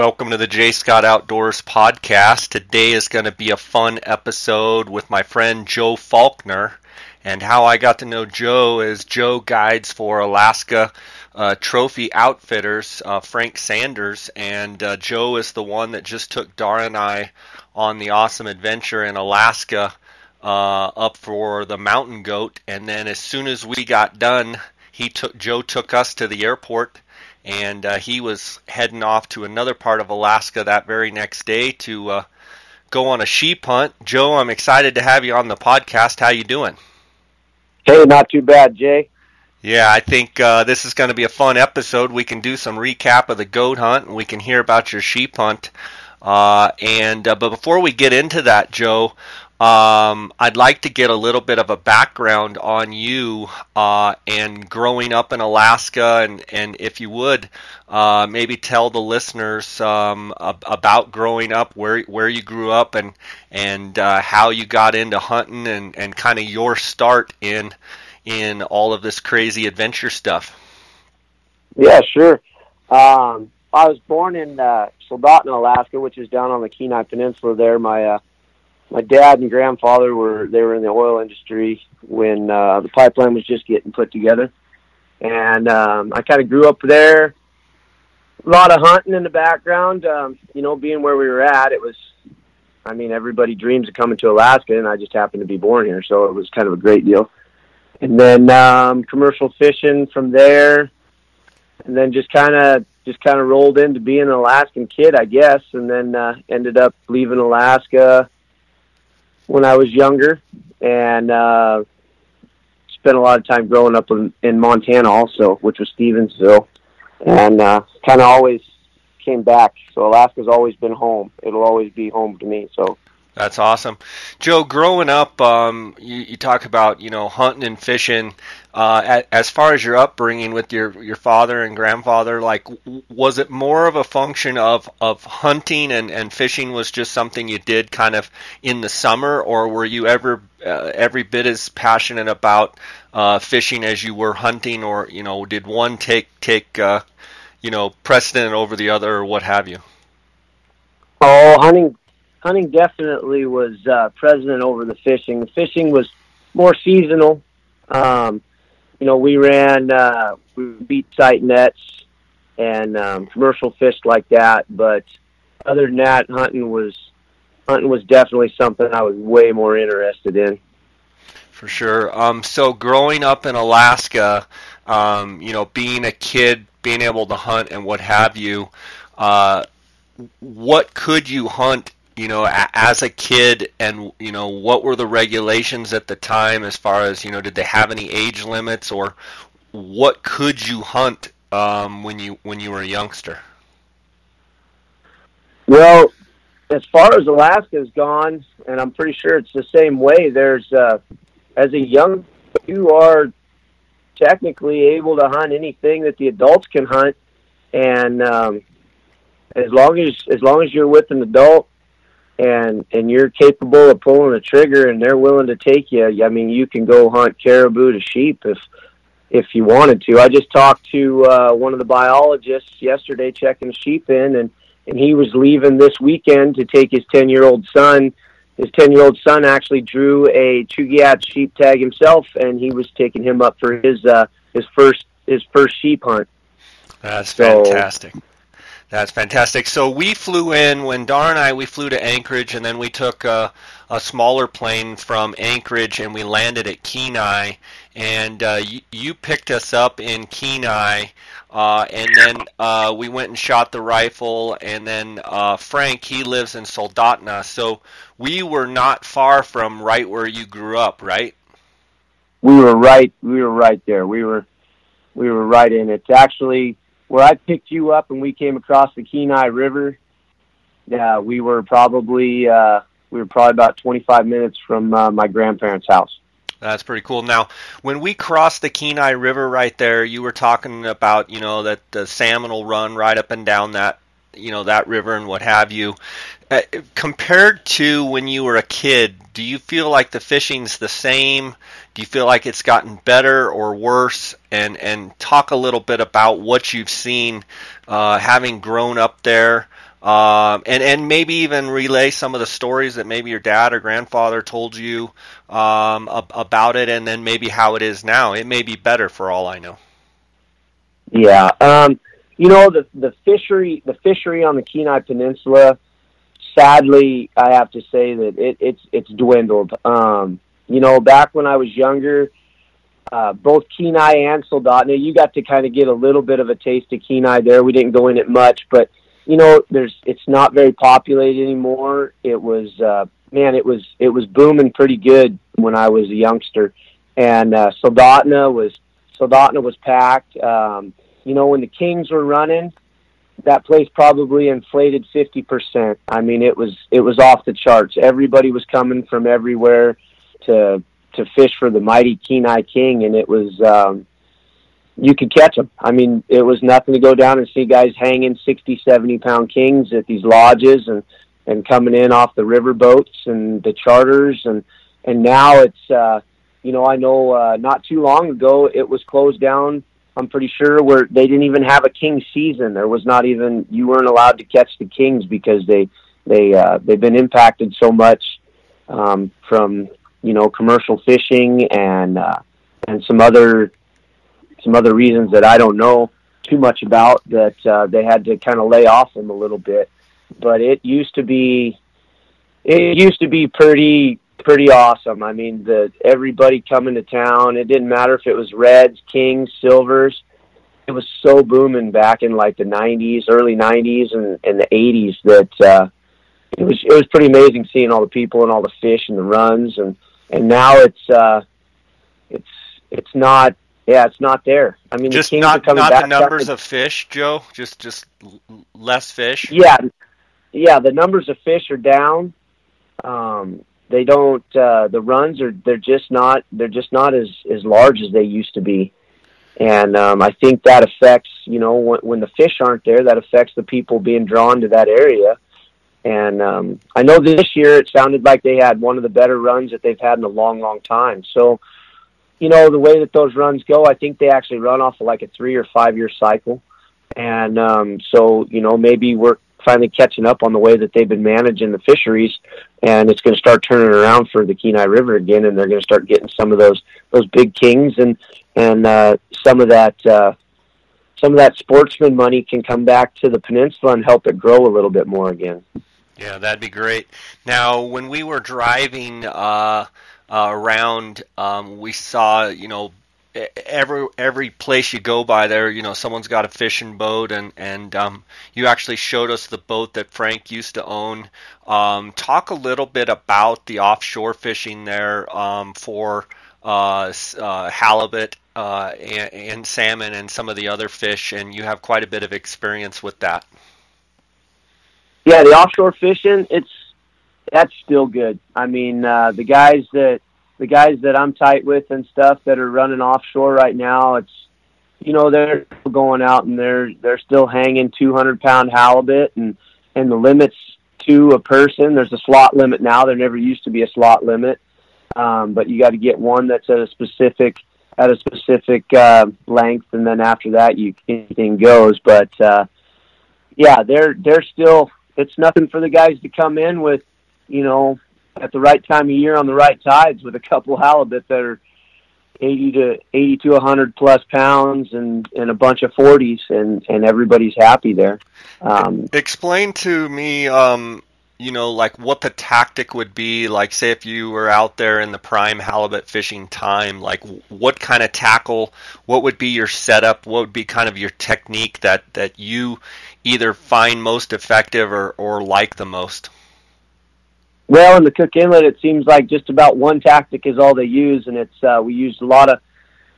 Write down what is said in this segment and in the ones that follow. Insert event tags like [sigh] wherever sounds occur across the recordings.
Welcome to the Jay Scott Outdoors podcast. Today is going to be a fun episode with my friend Joe Faulkner. And how I got to know Joe is Joe guides for Alaska uh, Trophy Outfitters, uh, Frank Sanders. And uh, Joe is the one that just took Dara and I on the awesome adventure in Alaska uh, up for the mountain goat. And then as soon as we got done, he took Joe took us to the airport and uh, he was heading off to another part of Alaska that very next day to uh, go on a sheep hunt. Joe, I'm excited to have you on the podcast. How you doing? Hey, not too bad, Jay. Yeah, I think uh, this is going to be a fun episode. We can do some recap of the goat hunt, and we can hear about your sheep hunt. Uh, and uh, but before we get into that, Joe, um, I'd like to get a little bit of a background on you uh, and growing up in Alaska, and, and if you would, uh, maybe tell the listeners um, about growing up, where where you grew up, and and uh, how you got into hunting, and, and kind of your start in in all of this crazy adventure stuff. Yeah, sure. Um, I was born in uh, Soldotna, Alaska, which is down on the Kenai Peninsula. There, my uh, my dad and grandfather were they were in the oil industry when uh, the pipeline was just getting put together, and um, I kind of grew up there. A lot of hunting in the background. Um, you know, being where we were at, it was. I mean, everybody dreams of coming to Alaska, and I just happened to be born here, so it was kind of a great deal. And then um, commercial fishing from there, and then just kind of just kind of rolled into being an Alaskan kid, I guess, and then uh, ended up leaving Alaska when I was younger, and uh, spent a lot of time growing up in, in Montana also, which was Stevensville, and uh, kind of always came back. So Alaska's always been home. It'll always be home to me. So that's awesome, Joe. Growing up, um, you, you talk about you know hunting and fishing. Uh, as far as your upbringing with your your father and grandfather, like was it more of a function of of hunting and and fishing was just something you did kind of in the summer, or were you ever uh, every bit as passionate about uh, fishing as you were hunting, or you know did one take take uh, you know precedent over the other, or what have you? Oh, hunting hunting definitely was uh, president over the fishing. The fishing was more seasonal. Um, you know, we ran uh, we beat sight nets and um, commercial fish like that. But other than that, hunting was hunting was definitely something I was way more interested in. For sure. Um, so growing up in Alaska, um, you know, being a kid, being able to hunt and what have you, uh, what could you hunt you know, as a kid, and you know, what were the regulations at the time as far as you know, did they have any age limits, or what could you hunt um, when you when you were a youngster? Well, as far as Alaska's gone, and I'm pretty sure it's the same way. There's uh, as a young, you are technically able to hunt anything that the adults can hunt, and um, as long as as long as you're with an adult and and you're capable of pulling a trigger and they're willing to take you i mean you can go hunt caribou to sheep if if you wanted to. I just talked to uh one of the biologists yesterday checking sheep in and and he was leaving this weekend to take his 10 year old son. His 10 year old son actually drew a Chugach sheep tag himself and he was taking him up for his uh his first his first sheep hunt. That's so, fantastic that's fantastic. So we flew in when Dar and I we flew to Anchorage, and then we took a, a smaller plane from Anchorage, and we landed at Kenai. And uh, you, you, picked us up in Kenai, uh, and then uh, we went and shot the rifle. And then uh, Frank, he lives in Soldotna, so we were not far from right where you grew up, right? We were right. We were right there. We were we were right in. It's actually where I picked you up and we came across the Kenai River, yeah, we were probably uh, we were probably about 25 minutes from uh, my grandparents' house. That's pretty cool. Now, when we crossed the Kenai River right there, you were talking about you know that the salmon will run right up and down that you know that river and what have you. Uh, compared to when you were a kid, do you feel like the fishing's the same? Do you feel like it's gotten better or worse? And and talk a little bit about what you've seen, uh, having grown up there, um, and and maybe even relay some of the stories that maybe your dad or grandfather told you um, about it, and then maybe how it is now. It may be better for all I know. Yeah, um, you know the the fishery the fishery on the Kenai Peninsula. Sadly, I have to say that it, it's it's dwindled. Um, you know, back when I was younger, uh, both Kenai and Soldotna, you got to kind of get a little bit of a taste of Kenai there. We didn't go in it much, but you know, there's it's not very populated anymore. It was uh, man, it was it was booming pretty good when I was a youngster, and uh, Soldotna was Soldotna was packed. Um, you know, when the Kings were running, that place probably inflated fifty percent. I mean, it was it was off the charts. Everybody was coming from everywhere to to fish for the mighty Kenai King, and it was um, you could catch them. I mean, it was nothing to go down and see guys hanging 60, 70 pound kings at these lodges and, and coming in off the river boats and the charters. And, and now it's, uh, you know, I know, uh, not too long ago it was closed down. I'm pretty sure where they didn't even have a king season. There was not even, you weren't allowed to catch the kings because they, they, uh, they've been impacted so much, um, from, you know, commercial fishing and, uh, and some other some other reasons that I don't know too much about that uh, they had to kind of lay off them a little bit. But it used to be, it used to be pretty pretty awesome. I mean, the everybody coming to town. It didn't matter if it was reds, kings, silvers. It was so booming back in like the '90s, early '90s, and, and the '80s that uh, it was it was pretty amazing seeing all the people and all the fish and the runs and and now it's uh, it's it's not yeah, it's not there. I mean, just not not the numbers of fish, Joe. Just just less fish. Yeah, yeah. The numbers of fish are down. Um, they don't. Uh, the runs are. They're just not. They're just not as as large as they used to be. And um, I think that affects. You know, when, when the fish aren't there, that affects the people being drawn to that area. And um, I know this year it sounded like they had one of the better runs that they've had in a long, long time. So you know, the way that those runs go, I think they actually run off of like a three or five year cycle. And um, so, you know, maybe we're finally catching up on the way that they've been managing the fisheries, and it's going to start turning around for the Kenai River again, and they're going to start getting some of those those big kings and and uh, some of that uh, some of that sportsman money can come back to the peninsula and help it grow a little bit more again. Yeah, that'd be great. Now, when we were driving. Uh uh, around. Um, we saw, you know, every every place you go by there, you know, someone's got a fishing boat, and and um, you actually showed us the boat that Frank used to own. Um, talk a little bit about the offshore fishing there um, for uh, uh, halibut uh, and, and, salmon and some of the other fish, and you have quite a bit of experience with that. Yeah, the offshore fishing, it's that's still good. I mean, uh, the guys that the guys that I'm tight with and stuff that are running offshore right now, it's you know they're going out and they're they're still hanging 200 pound halibut and and the limits to a person. There's a slot limit now. There never used to be a slot limit, um, but you got to get one that's at a specific at a specific uh, length, and then after that, you anything goes. But uh, yeah, they're they're still. It's nothing for the guys to come in with you know, at the right time of year on the right tides with a couple halibut that are 80 to 80 to 100 plus pounds and and a bunch of 40s and and everybody's happy there. Um, explain to me um you know like what the tactic would be like say if you were out there in the prime halibut fishing time like what kind of tackle what would be your setup? What would be kind of your technique that that you either find most effective or or like the most well, in the Cook Inlet, it seems like just about one tactic is all they use, and it's uh, we used a lot of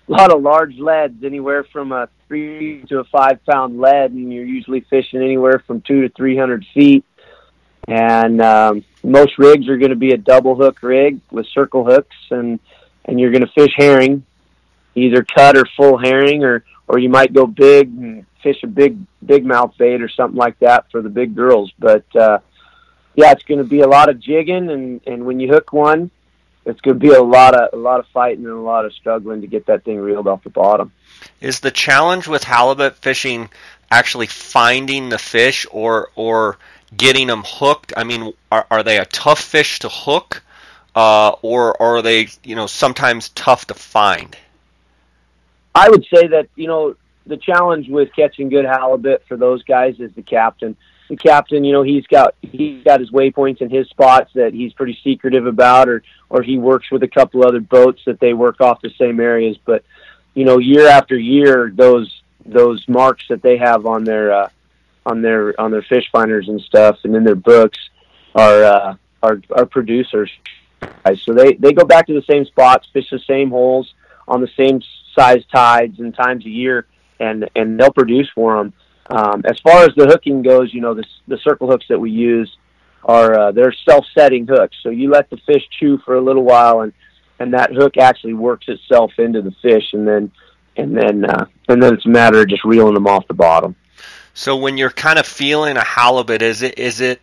a lot of large leads, anywhere from a three to a five pound lead, and you're usually fishing anywhere from two to three hundred feet. And um, most rigs are going to be a double hook rig with circle hooks, and and you're going to fish herring, either cut or full herring, or or you might go big and fish a big big mouth bait or something like that for the big girls. But uh, yeah, it's going to be a lot of jigging, and and when you hook one, it's going to be a lot of a lot of fighting and a lot of struggling to get that thing reeled off the bottom. Is the challenge with halibut fishing actually finding the fish, or or getting them hooked? I mean, are, are they a tough fish to hook, uh, or, or are they, you know, sometimes tough to find? I would say that you know the challenge with catching good halibut for those guys is the captain. The captain, you know, he's got he's got his waypoints and his spots that he's pretty secretive about, or or he works with a couple other boats that they work off the same areas. But you know, year after year, those those marks that they have on their uh, on their on their fish finders and stuff, and in their books are uh, are are producers. So they they go back to the same spots, fish the same holes on the same size tides and times a year, and and they'll produce for them. Um, as far as the hooking goes, you know the the circle hooks that we use are uh, they're self-setting hooks. So you let the fish chew for a little while, and and that hook actually works itself into the fish, and then and then uh, and then it's a matter of just reeling them off the bottom. So when you're kind of feeling a halibut, is it is it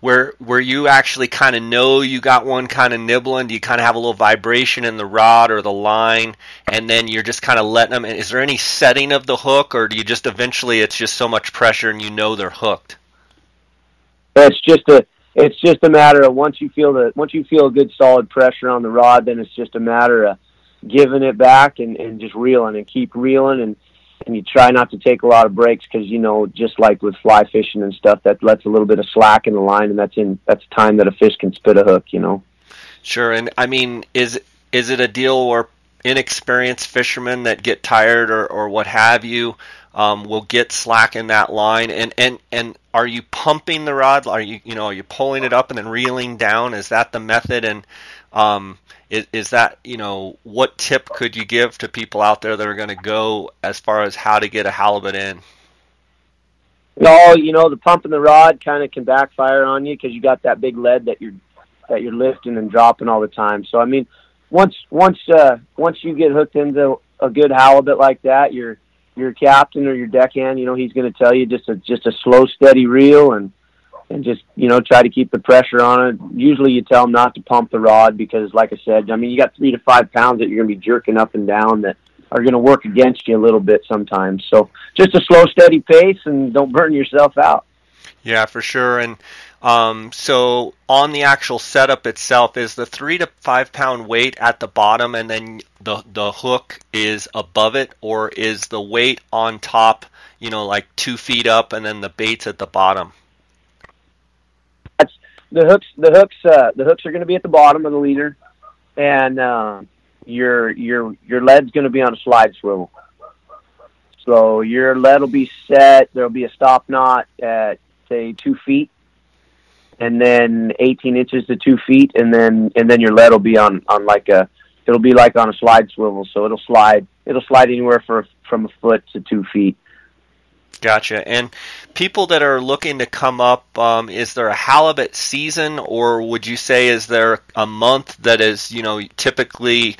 where where you actually kind of know you got one kind of nibbling? Do you kind of have a little vibration in the rod or the line, and then you're just kind of letting them? Is there any setting of the hook, or do you just eventually it's just so much pressure and you know they're hooked? It's just a it's just a matter of once you feel the once you feel a good solid pressure on the rod, then it's just a matter of giving it back and, and just reeling and keep reeling and and you try not to take a lot of breaks because you know just like with fly fishing and stuff that lets a little bit of slack in the line and that's in that's time that a fish can spit a hook you know? Sure and i mean is is it a deal where inexperienced fishermen that get tired or, or what have you um, will get slack in that line? And, and and are you pumping the rod? Are you you know are you pulling it up and then reeling down? Is that the method? And um, is, is that you know what tip could you give to people out there that are going to go as far as how to get a halibut in? No, you know the pump and the rod kind of can backfire on you because you got that big lead that you're that you're lifting and dropping all the time. So I mean, once once uh, once you get hooked into a good halibut like that, your your captain or your deckhand, you know, he's going to tell you just a just a slow, steady reel and and just you know try to keep the pressure on it. Usually, you tell them not to pump the rod because, like I said, I mean you got three to five pounds that you're going to be jerking up and down that are going to work against you a little bit sometimes. So just a slow, steady pace, and don't burn yourself out. Yeah, for sure. And um, so on the actual setup itself, is the three to five pound weight at the bottom, and then the the hook is above it, or is the weight on top? You know, like two feet up, and then the bait's at the bottom the hooks the hooks uh, the hooks are going to be at the bottom of the leader, and uh, your your your lead's going to be on a slide swivel. So your lead will be set. There'll be a stop knot at say two feet, and then 18 inches to two feet, and then and then your lead will be on on like a it'll be like on a slide swivel. So it'll slide it'll slide anywhere for from a foot to two feet. Gotcha. And people that are looking to come up, um, is there a halibut season, or would you say is there a month that is, you know, typically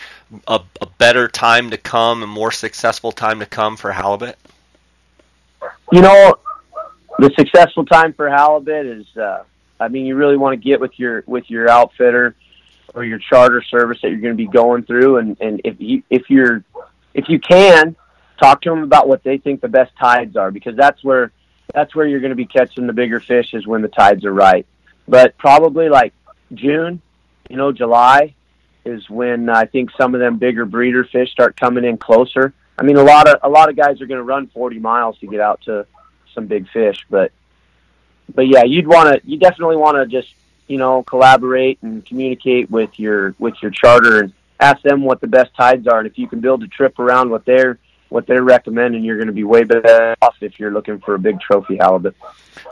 a, a better time to come, a more successful time to come for halibut? You know, the successful time for halibut is, uh, I mean, you really want to get with your with your outfitter or your charter service that you're going to be going through, and and if you if you're if you can talk to them about what they think the best tides are because that's where that's where you're going to be catching the bigger fish is when the tides are right. But probably like June, you know, July is when I think some of them bigger breeder fish start coming in closer. I mean, a lot of a lot of guys are going to run 40 miles to get out to some big fish, but but yeah, you'd want to you definitely want to just you know collaborate and communicate with your with your charter and ask them what the best tides are, and if you can build a trip around what they're what they're recommending, you're going to be way better off if you're looking for a big trophy halibut.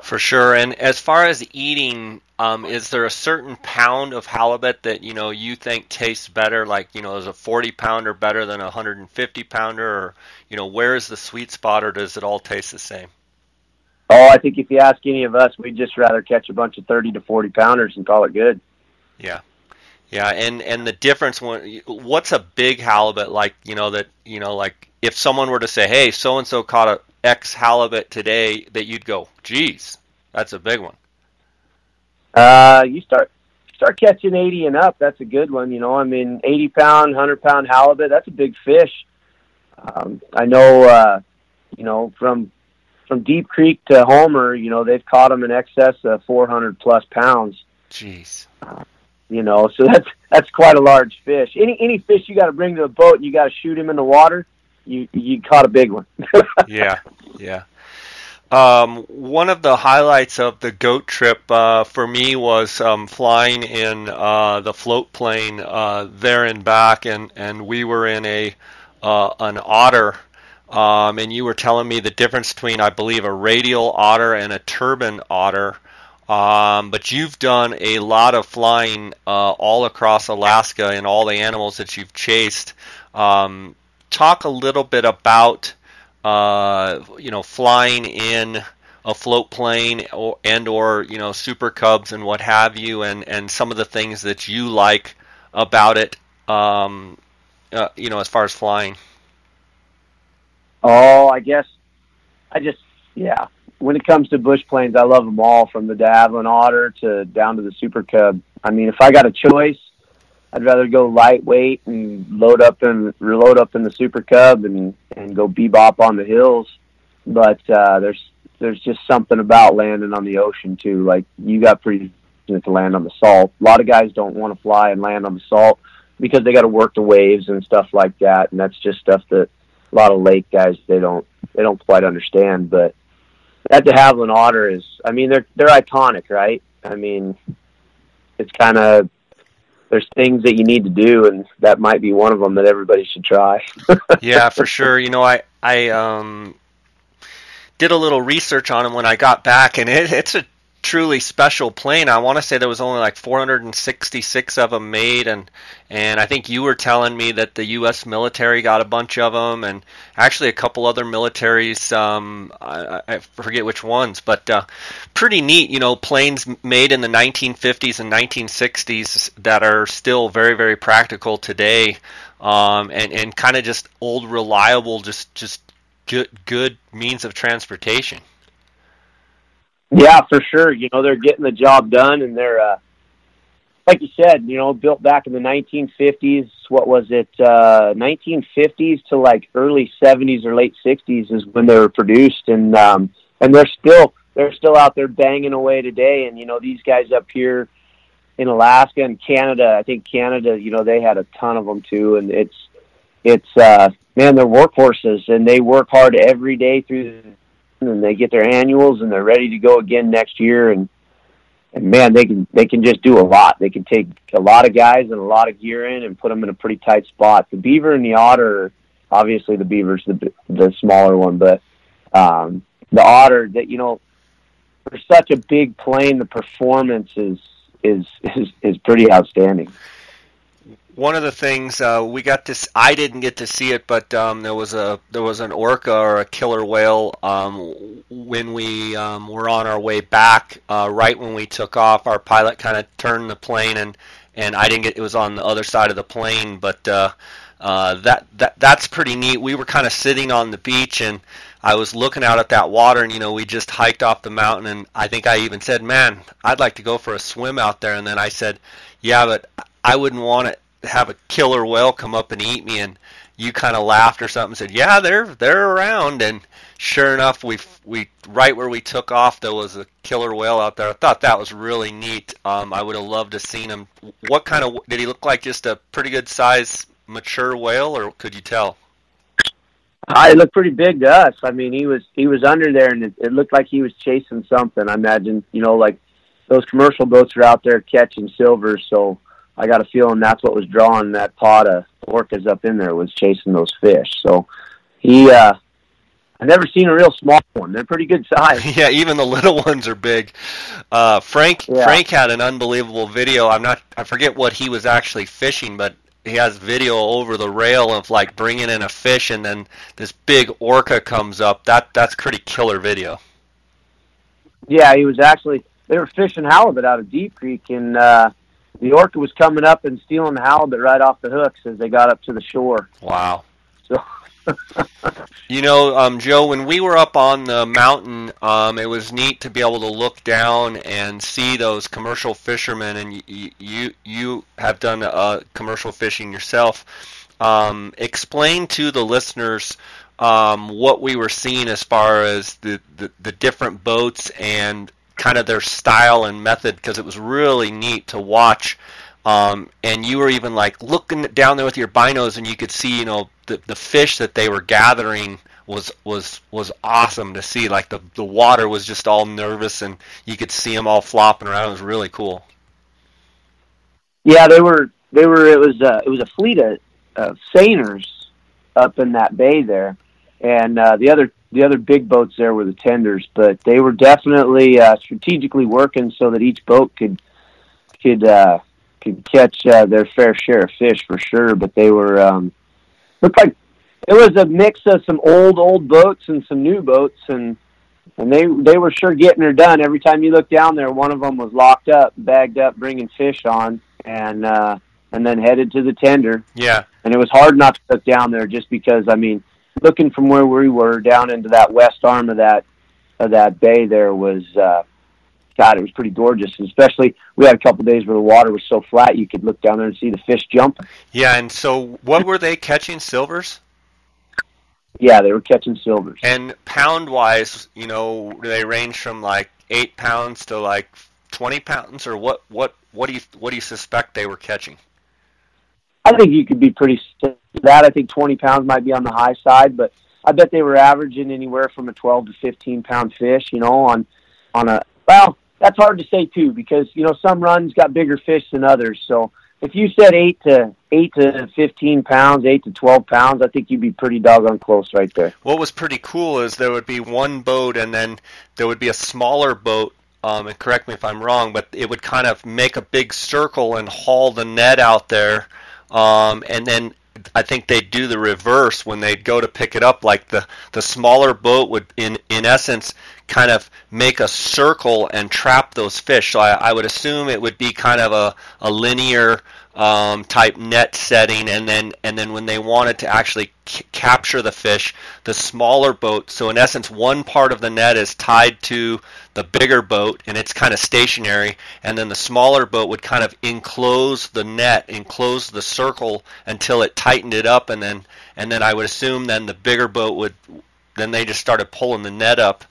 For sure. And as far as eating, um, is there a certain pound of halibut that you know you think tastes better? Like you know, is a 40 pounder better than a 150 pounder, or you know, where is the sweet spot, or does it all taste the same? Oh, I think if you ask any of us, we'd just rather catch a bunch of 30 to 40 pounders and call it good. Yeah. Yeah, and and the difference when what's a big halibut like? You know that you know like if someone were to say, "Hey, so and so caught a X halibut today," that you'd go, "Geez, that's a big one." Uh, you start start catching eighty and up. That's a good one. You know, I mean, eighty pound, hundred pound halibut. That's a big fish. Um, I know. Uh, you know, from from Deep Creek to Homer, you know, they've caught them in excess of 400 plus pounds. Jeez. You know, so that's that's quite a large fish. Any any fish you got to bring to the boat and you got to shoot him in the water, you you caught a big one. [laughs] yeah, yeah. Um, one of the highlights of the goat trip uh, for me was um, flying in uh, the float plane uh, there and back, and, and we were in a uh, an otter, um, and you were telling me the difference between, I believe, a radial otter and a turbine otter. Um, but you've done a lot of flying uh, all across Alaska and all the animals that you've chased. Um, talk a little bit about uh, you know, flying in a float plane or and or you know super cubs and what have you, and and some of the things that you like about it, um, uh, you know, as far as flying. Oh, I guess I just yeah. When it comes to bush planes, I love them all, from De Havilland Otter to down to the Super Cub. I mean, if I got a choice, I'd rather go lightweight and load up and reload up in the Super Cub and and go bebop on the hills. But uh, there's there's just something about landing on the ocean too. Like you got pretty to land on the salt. A lot of guys don't want to fly and land on the salt because they got to work the waves and stuff like that, and that's just stuff that a lot of lake guys they don't they don't quite understand. But that De Havilland Otter is, I mean, they're they're iconic, right? I mean, it's kind of there's things that you need to do, and that might be one of them that everybody should try. [laughs] yeah, for sure. You know, I I um did a little research on them when I got back, and it, it's a truly special plane. I want to say there was only like 466 of them made, and and I think you were telling me that the U.S. military got a bunch of them, and actually a couple other militaries. Um, I, I forget which ones, but uh, pretty neat. You know, planes made in the 1950s and 1960s that are still very very practical today, um, and and kind of just old reliable, just just good good means of transportation. Yeah, for sure. You know, they're getting the job done and they're, uh, like you said, you know, built back in the 1950s. What was it? Uh, 1950s to like early 70s or late 60s is when they were produced, and um, and they're still they're still out there banging away today. And you know, these guys up here in Alaska and Canada, I think Canada, you know, they had a ton of them too, and it's it's uh, man, they're workhorses, and they work hard every day through and they get their annuals and they're ready to go again next year. And and man they can they can just do a lot. They can take a lot of guys and a lot of gear in and put them in a pretty tight spot. The beaver and the otter obviously the beaver's the the smaller one but um the otter that you know for such a big plane the performance is is is is pretty outstanding one of the things uh, we got this I didn't get to see it, but um, there was a there was an orca or a killer whale um, when we um, were on our way back. Uh, right when we took off, our pilot kind of turned the plane and and I didn't get it was on the other side of the plane, but uh, uh, that that that's pretty neat. We were kind of sitting on the beach and. I was looking out at that water, and you know, we just hiked off the mountain, and I think I even said, "Man, I'd like to go for a swim out there." And then I said, "Yeah, but I wouldn't want it have a killer whale come up and eat me and you kind of laughed or something and said yeah they're they're around. And sure enough we we right where we took off there was a killer whale out there. I thought that was really neat. Um, i would have loved to seen him. What kind of did he look like just a pretty good size mature whale or could you tell? I looked pretty big to us. I mean, he was he was under there, and it, it looked like he was chasing something. I imagine, you know, like those commercial boats are out there catching silver, so I got a feeling that's what was drawing that pot of orcas up in there was chasing those fish. So he, uh, I never seen a real small one. They're pretty good size. [laughs] yeah, even the little ones are big. Uh, Frank yeah. Frank had an unbelievable video. I'm not I forget what he was actually fishing, but he has video over the rail of like bringing in a fish and then this big orca comes up. That that's pretty killer video. Yeah, he was actually they were fishing halibut out of Deep Creek and uh the orca was coming up and stealing the halibut right off the hooks as they got up to the shore. Wow. So [laughs] you know, um, Joe, when we were up on the mountain, um, it was neat to be able to look down and see those commercial fishermen, and you you, you have done uh, commercial fishing yourself. Um, explain to the listeners um, what we were seeing as far as the, the, the different boats and kind of their style and method because it was really neat to watch. Um, and you were even like looking down there with your binos, and you could see, you know, the the fish that they were gathering was was was awesome to see. Like the the water was just all nervous, and you could see them all flopping around. It was really cool. Yeah, they were they were. It was uh, it was a fleet of, of seiners up in that bay there, and uh, the other the other big boats there were the tenders. But they were definitely uh, strategically working so that each boat could could uh, could catch uh, their fair share of fish for sure. But they were um, looked like it was a mix of some old old boats and some new boats and and they they were sure getting her done every time you look down there one of them was locked up bagged up bringing fish on and uh and then headed to the tender Yeah. and it was hard not to look down there just because i mean looking from where we were down into that west arm of that of that bay there was uh god it was pretty gorgeous and especially we had a couple days where the water was so flat you could look down there and see the fish jump. Yeah, and so what were they catching silvers? yeah they were catching silvers And pound wise, you know, they range from like eight pounds to like twenty pounds, or what? What? What do you what do you suspect they were catching? I think you could be pretty that. I think 20 pounds might be on the high side, but I bet they were averaging anywhere from a 12 to 15 pound fish, you know, on on a well, that's hard to say too because you know some runs got bigger fish than others. So if you said eight to eight to 15 pounds, eight to 12 pounds, I think you'd be pretty doggone close right there. What was pretty cool is there would be one boat, and then there would be a smaller boat. Um, and correct me if I'm wrong, but it would kind of make a big circle and haul the net out there. Um, and then I think they'd do the reverse when they'd go to pick it up. Like the the smaller boat would, in in essence, kind of make a circle and trap those fish. So I, I would assume it would be kind of a, a linear um, type net setting, and then and then when they wanted to actually c- capture the fish, the smaller boat. So in essence, one part of the net is tied to the bigger boat, and it's kind of stationary, and then the smaller boat would kind of enclose the net, enclose the circle until it tightened it up, and then and then I would assume then the bigger boat would then they just started pulling the net up.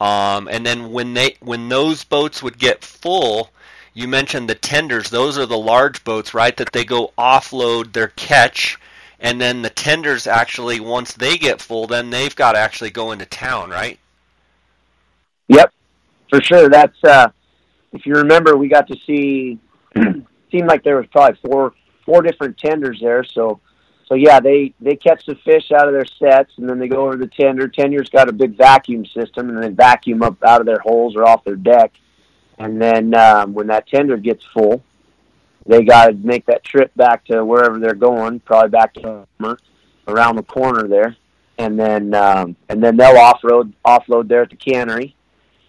Um, and then when they when those boats would get full, you mentioned the tenders. Those are the large boats, right? That they go offload their catch, and then the tenders actually once they get full, then they've got to actually go into town, right? Yep, for sure. That's uh, if you remember, we got to see. [clears throat] seemed like there was probably four four different tenders there. So, so yeah, they they catch the fish out of their sets, and then they go over to the tender. Tender's got a big vacuum system, and they vacuum up out of their holes or off their deck. And then um, when that tender gets full, they got to make that trip back to wherever they're going, probably back to Homer, around the corner there, and then um, and then they'll offload offload there at the cannery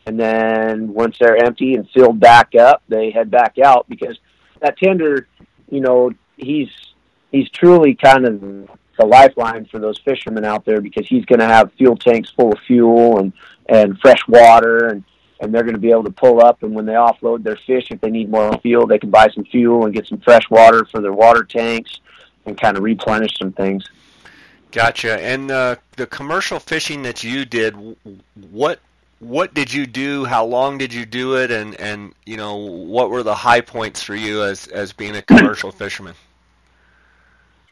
and then once they're empty and filled back up, they head back out because that tender, you know, he's he's truly kind of the lifeline for those fishermen out there because he's going to have fuel tanks full of fuel and and fresh water and and they're going to be able to pull up and when they offload their fish if they need more fuel they can buy some fuel and get some fresh water for their water tanks and kind of replenish some things Gotcha. And uh, the commercial fishing that you did, what what did you do? How long did you do it? And and you know what were the high points for you as as being a [clears throat] commercial fisherman?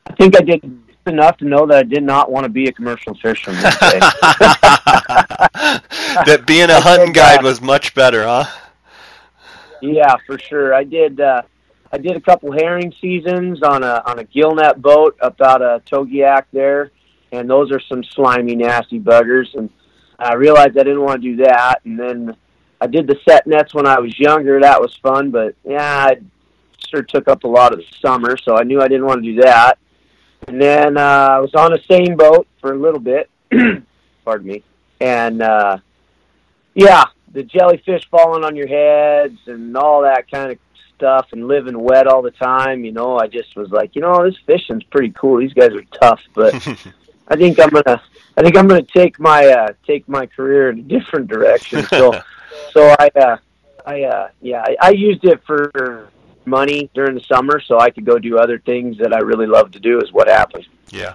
I think I did enough to know that I did not want to be a commercial fisherman. [laughs] that being a hunting guide was much better, huh? Yeah, for sure. I did. Uh, I did a couple herring seasons on a on a gillnet boat up out of Togiak there, and those are some slimy, nasty buggers. And I realized I didn't want to do that. And then I did the set nets when I was younger. That was fun, but yeah, it sure took up a lot of the summer, so I knew I didn't want to do that. And then uh, I was on a seine boat for a little bit. [clears throat] Pardon me. And uh, yeah, the jellyfish falling on your heads and all that kind of stuff and living wet all the time, you know, I just was like, you know, this fishing's pretty cool. These guys are tough, but [laughs] I think I'm gonna I think I'm gonna take my uh take my career in a different direction. [laughs] So so I uh I uh yeah, I, I used it for money during the summer so I could go do other things that I really love to do is what happened. Yeah.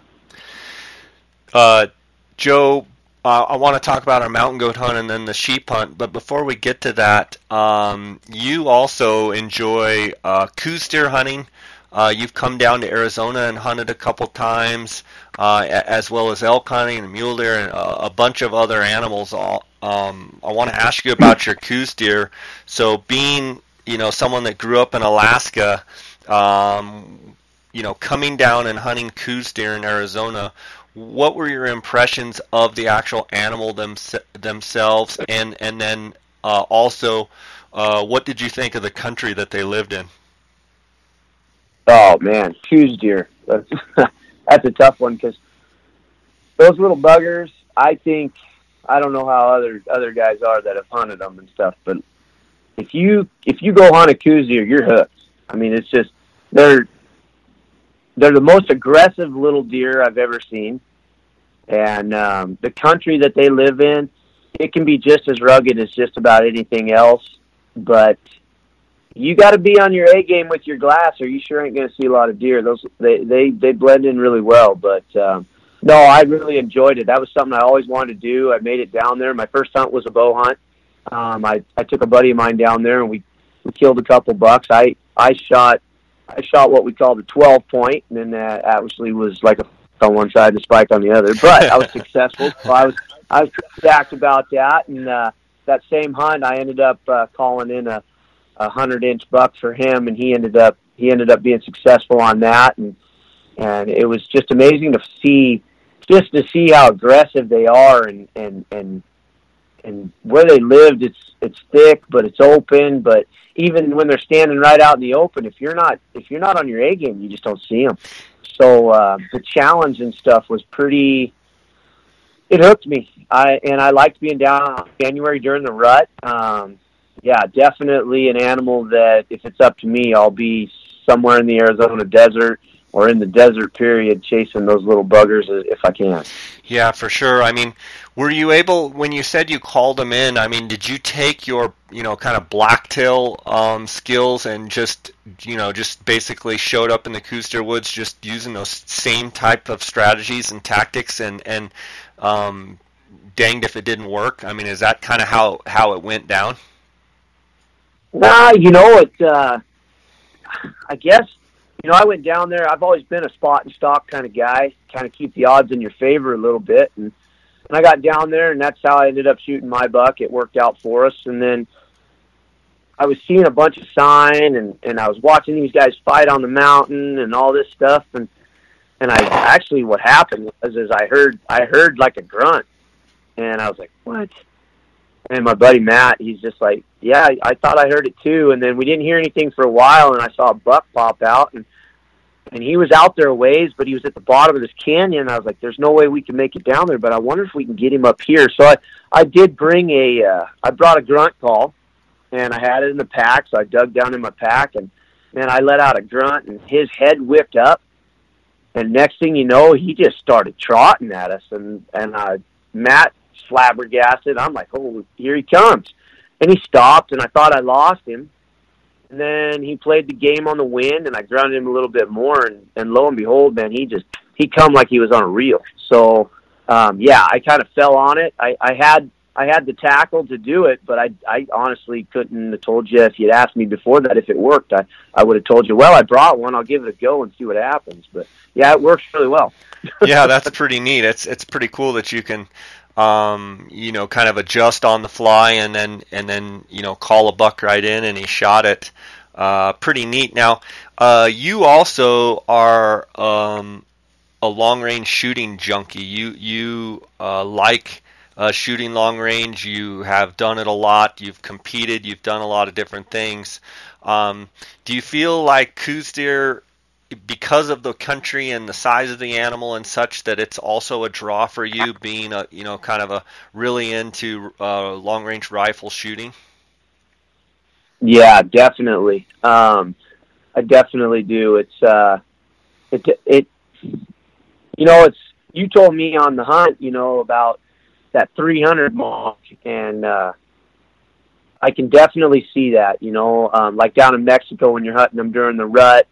Uh, Joe, uh, I want to talk about our mountain goat hunt and then the sheep hunt. But before we get to that, um, you also enjoy uh, Coues deer hunting. Uh, you've come down to Arizona and hunted a couple times, uh, as well as elk hunting and mule deer and a, a bunch of other animals. Um, I want to ask you about your Coues deer. So, being you know someone that grew up in Alaska, um, you know, coming down and hunting Coues deer in Arizona, what were your impressions of the actual animal them, themselves, and and then uh, also, uh, what did you think of the country that they lived in? Oh man, Coues deer. That's [laughs] that's a tough one because those little buggers. I think I don't know how other other guys are that have hunted them and stuff, but if you if you go hunt a Coues deer, you're hooked. I mean, it's just they're they're the most aggressive little deer I've ever seen and um, the country that they live in, it can be just as rugged as just about anything else. But you got to be on your A game with your glass, or you sure ain't going to see a lot of deer. Those they they they blend in really well. But um, no, I really enjoyed it. That was something I always wanted to do. I made it down there. My first hunt was a bow hunt. Um, I I took a buddy of mine down there, and we we killed a couple bucks. I I shot I shot what we call the 12 point, and then that actually was like a on one side and spike on the other. But I was [laughs] successful. So I was I was pretty stacked about that. And uh, that same hunt, I ended up uh, calling in a, a hundred inch buck for him, and he ended up he ended up being successful on that. And and it was just amazing to see just to see how aggressive they are and and and and where they lived it's it's thick but it's open but even when they're standing right out in the open if you're not if you're not on your a game you just don't see them so uh, the challenge and stuff was pretty. It hooked me. I and I liked being down January during the rut. Um, yeah, definitely an animal that if it's up to me, I'll be somewhere in the Arizona desert or in the desert period chasing those little buggers if I can. Yeah, for sure. I mean, were you able when you said you called them in? I mean, did you take your you know kind of blacktail um, skills and just you know just basically showed up in the Coues woods just using those same type of strategies and tactics and and um, danged if it didn't work? I mean, is that kind of how how it went down? Nah, you know it. Uh, I guess you know I went down there. I've always been a spot and stock kind of guy, kind of keep the odds in your favor a little bit and and I got down there, and that's how I ended up shooting my buck. It worked out for us, and then I was seeing a bunch of sign, and and I was watching these guys fight on the mountain and all this stuff, and and I actually what happened was is I heard I heard like a grunt, and I was like, what? And my buddy Matt, he's just like, yeah, I thought I heard it too, and then we didn't hear anything for a while, and I saw a buck pop out, and and he was out there a ways, but he was at the bottom of this canyon. I was like, "There's no way we can make it down there, but I wonder if we can get him up here." So I, I did bring a, uh, I brought a grunt call, and I had it in the pack. So I dug down in my pack, and man, I let out a grunt, and his head whipped up, and next thing you know, he just started trotting at us, and and uh, Matt flabbergasted. I'm like, "Oh, here he comes!" And he stopped, and I thought I lost him and then he played the game on the wind, and I grounded him a little bit more, and, and lo and behold, man, he just he come like he was on a reel. So um, yeah, I kind of fell on it. I, I had I had the tackle to do it, but I I honestly couldn't have told you if you'd asked me before that if it worked. I I would have told you, well, I brought one. I'll give it a go and see what happens. But yeah, it works really well. [laughs] yeah, that's pretty neat. It's it's pretty cool that you can um, you know, kind of adjust on the fly and then and then you know call a buck right in and he shot it. Uh, pretty neat. Now, uh, you also are um, a long range shooting junkie. You you uh, like uh, shooting long range. You have done it a lot. You've competed. You've done a lot of different things. Um, do you feel like Coues deer because of the country and the size of the animal and such that it's also a draw for you being a you know kind of a really into uh, long range rifle shooting? Yeah definitely. Um, i definitely do. It's uh it it you know it's you told me on the hunt you know about that 300 mark and uh I can definitely see that, you know, um, like down in Mexico when you're hunting them during the rut,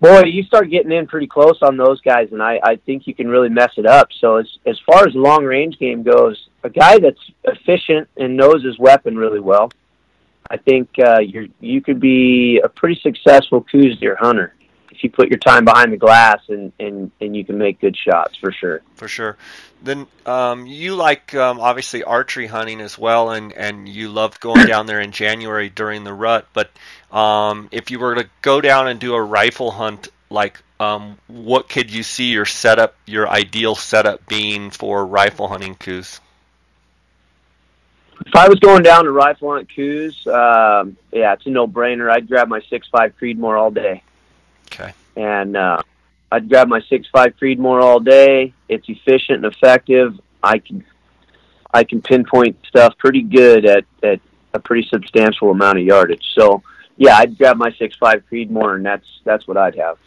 boy, you start getting in pretty close on those guys, and I, I think you can really mess it up. So as as far as long range game goes, a guy that's efficient and knows his weapon really well, I think uh, you you could be a pretty successful Coues deer hunter if you put your time behind the glass and and and you can make good shots for sure. For sure. Then um, you like um, obviously archery hunting as well, and and you loved going down there in January during the rut. But um, if you were to go down and do a rifle hunt, like um, what could you see your setup, your ideal setup being for rifle hunting Coues? If I was going down to rifle hunt Coues, um, yeah, it's a no-brainer. I'd grab my six five Creedmoor all day. Okay. And uh, I'd grab my six five Creedmoor all day. It's efficient and effective. I can I can pinpoint stuff pretty good at at a pretty substantial amount of yardage. So yeah, I'd grab my six five Creedmoor, and that's that's what I'd have.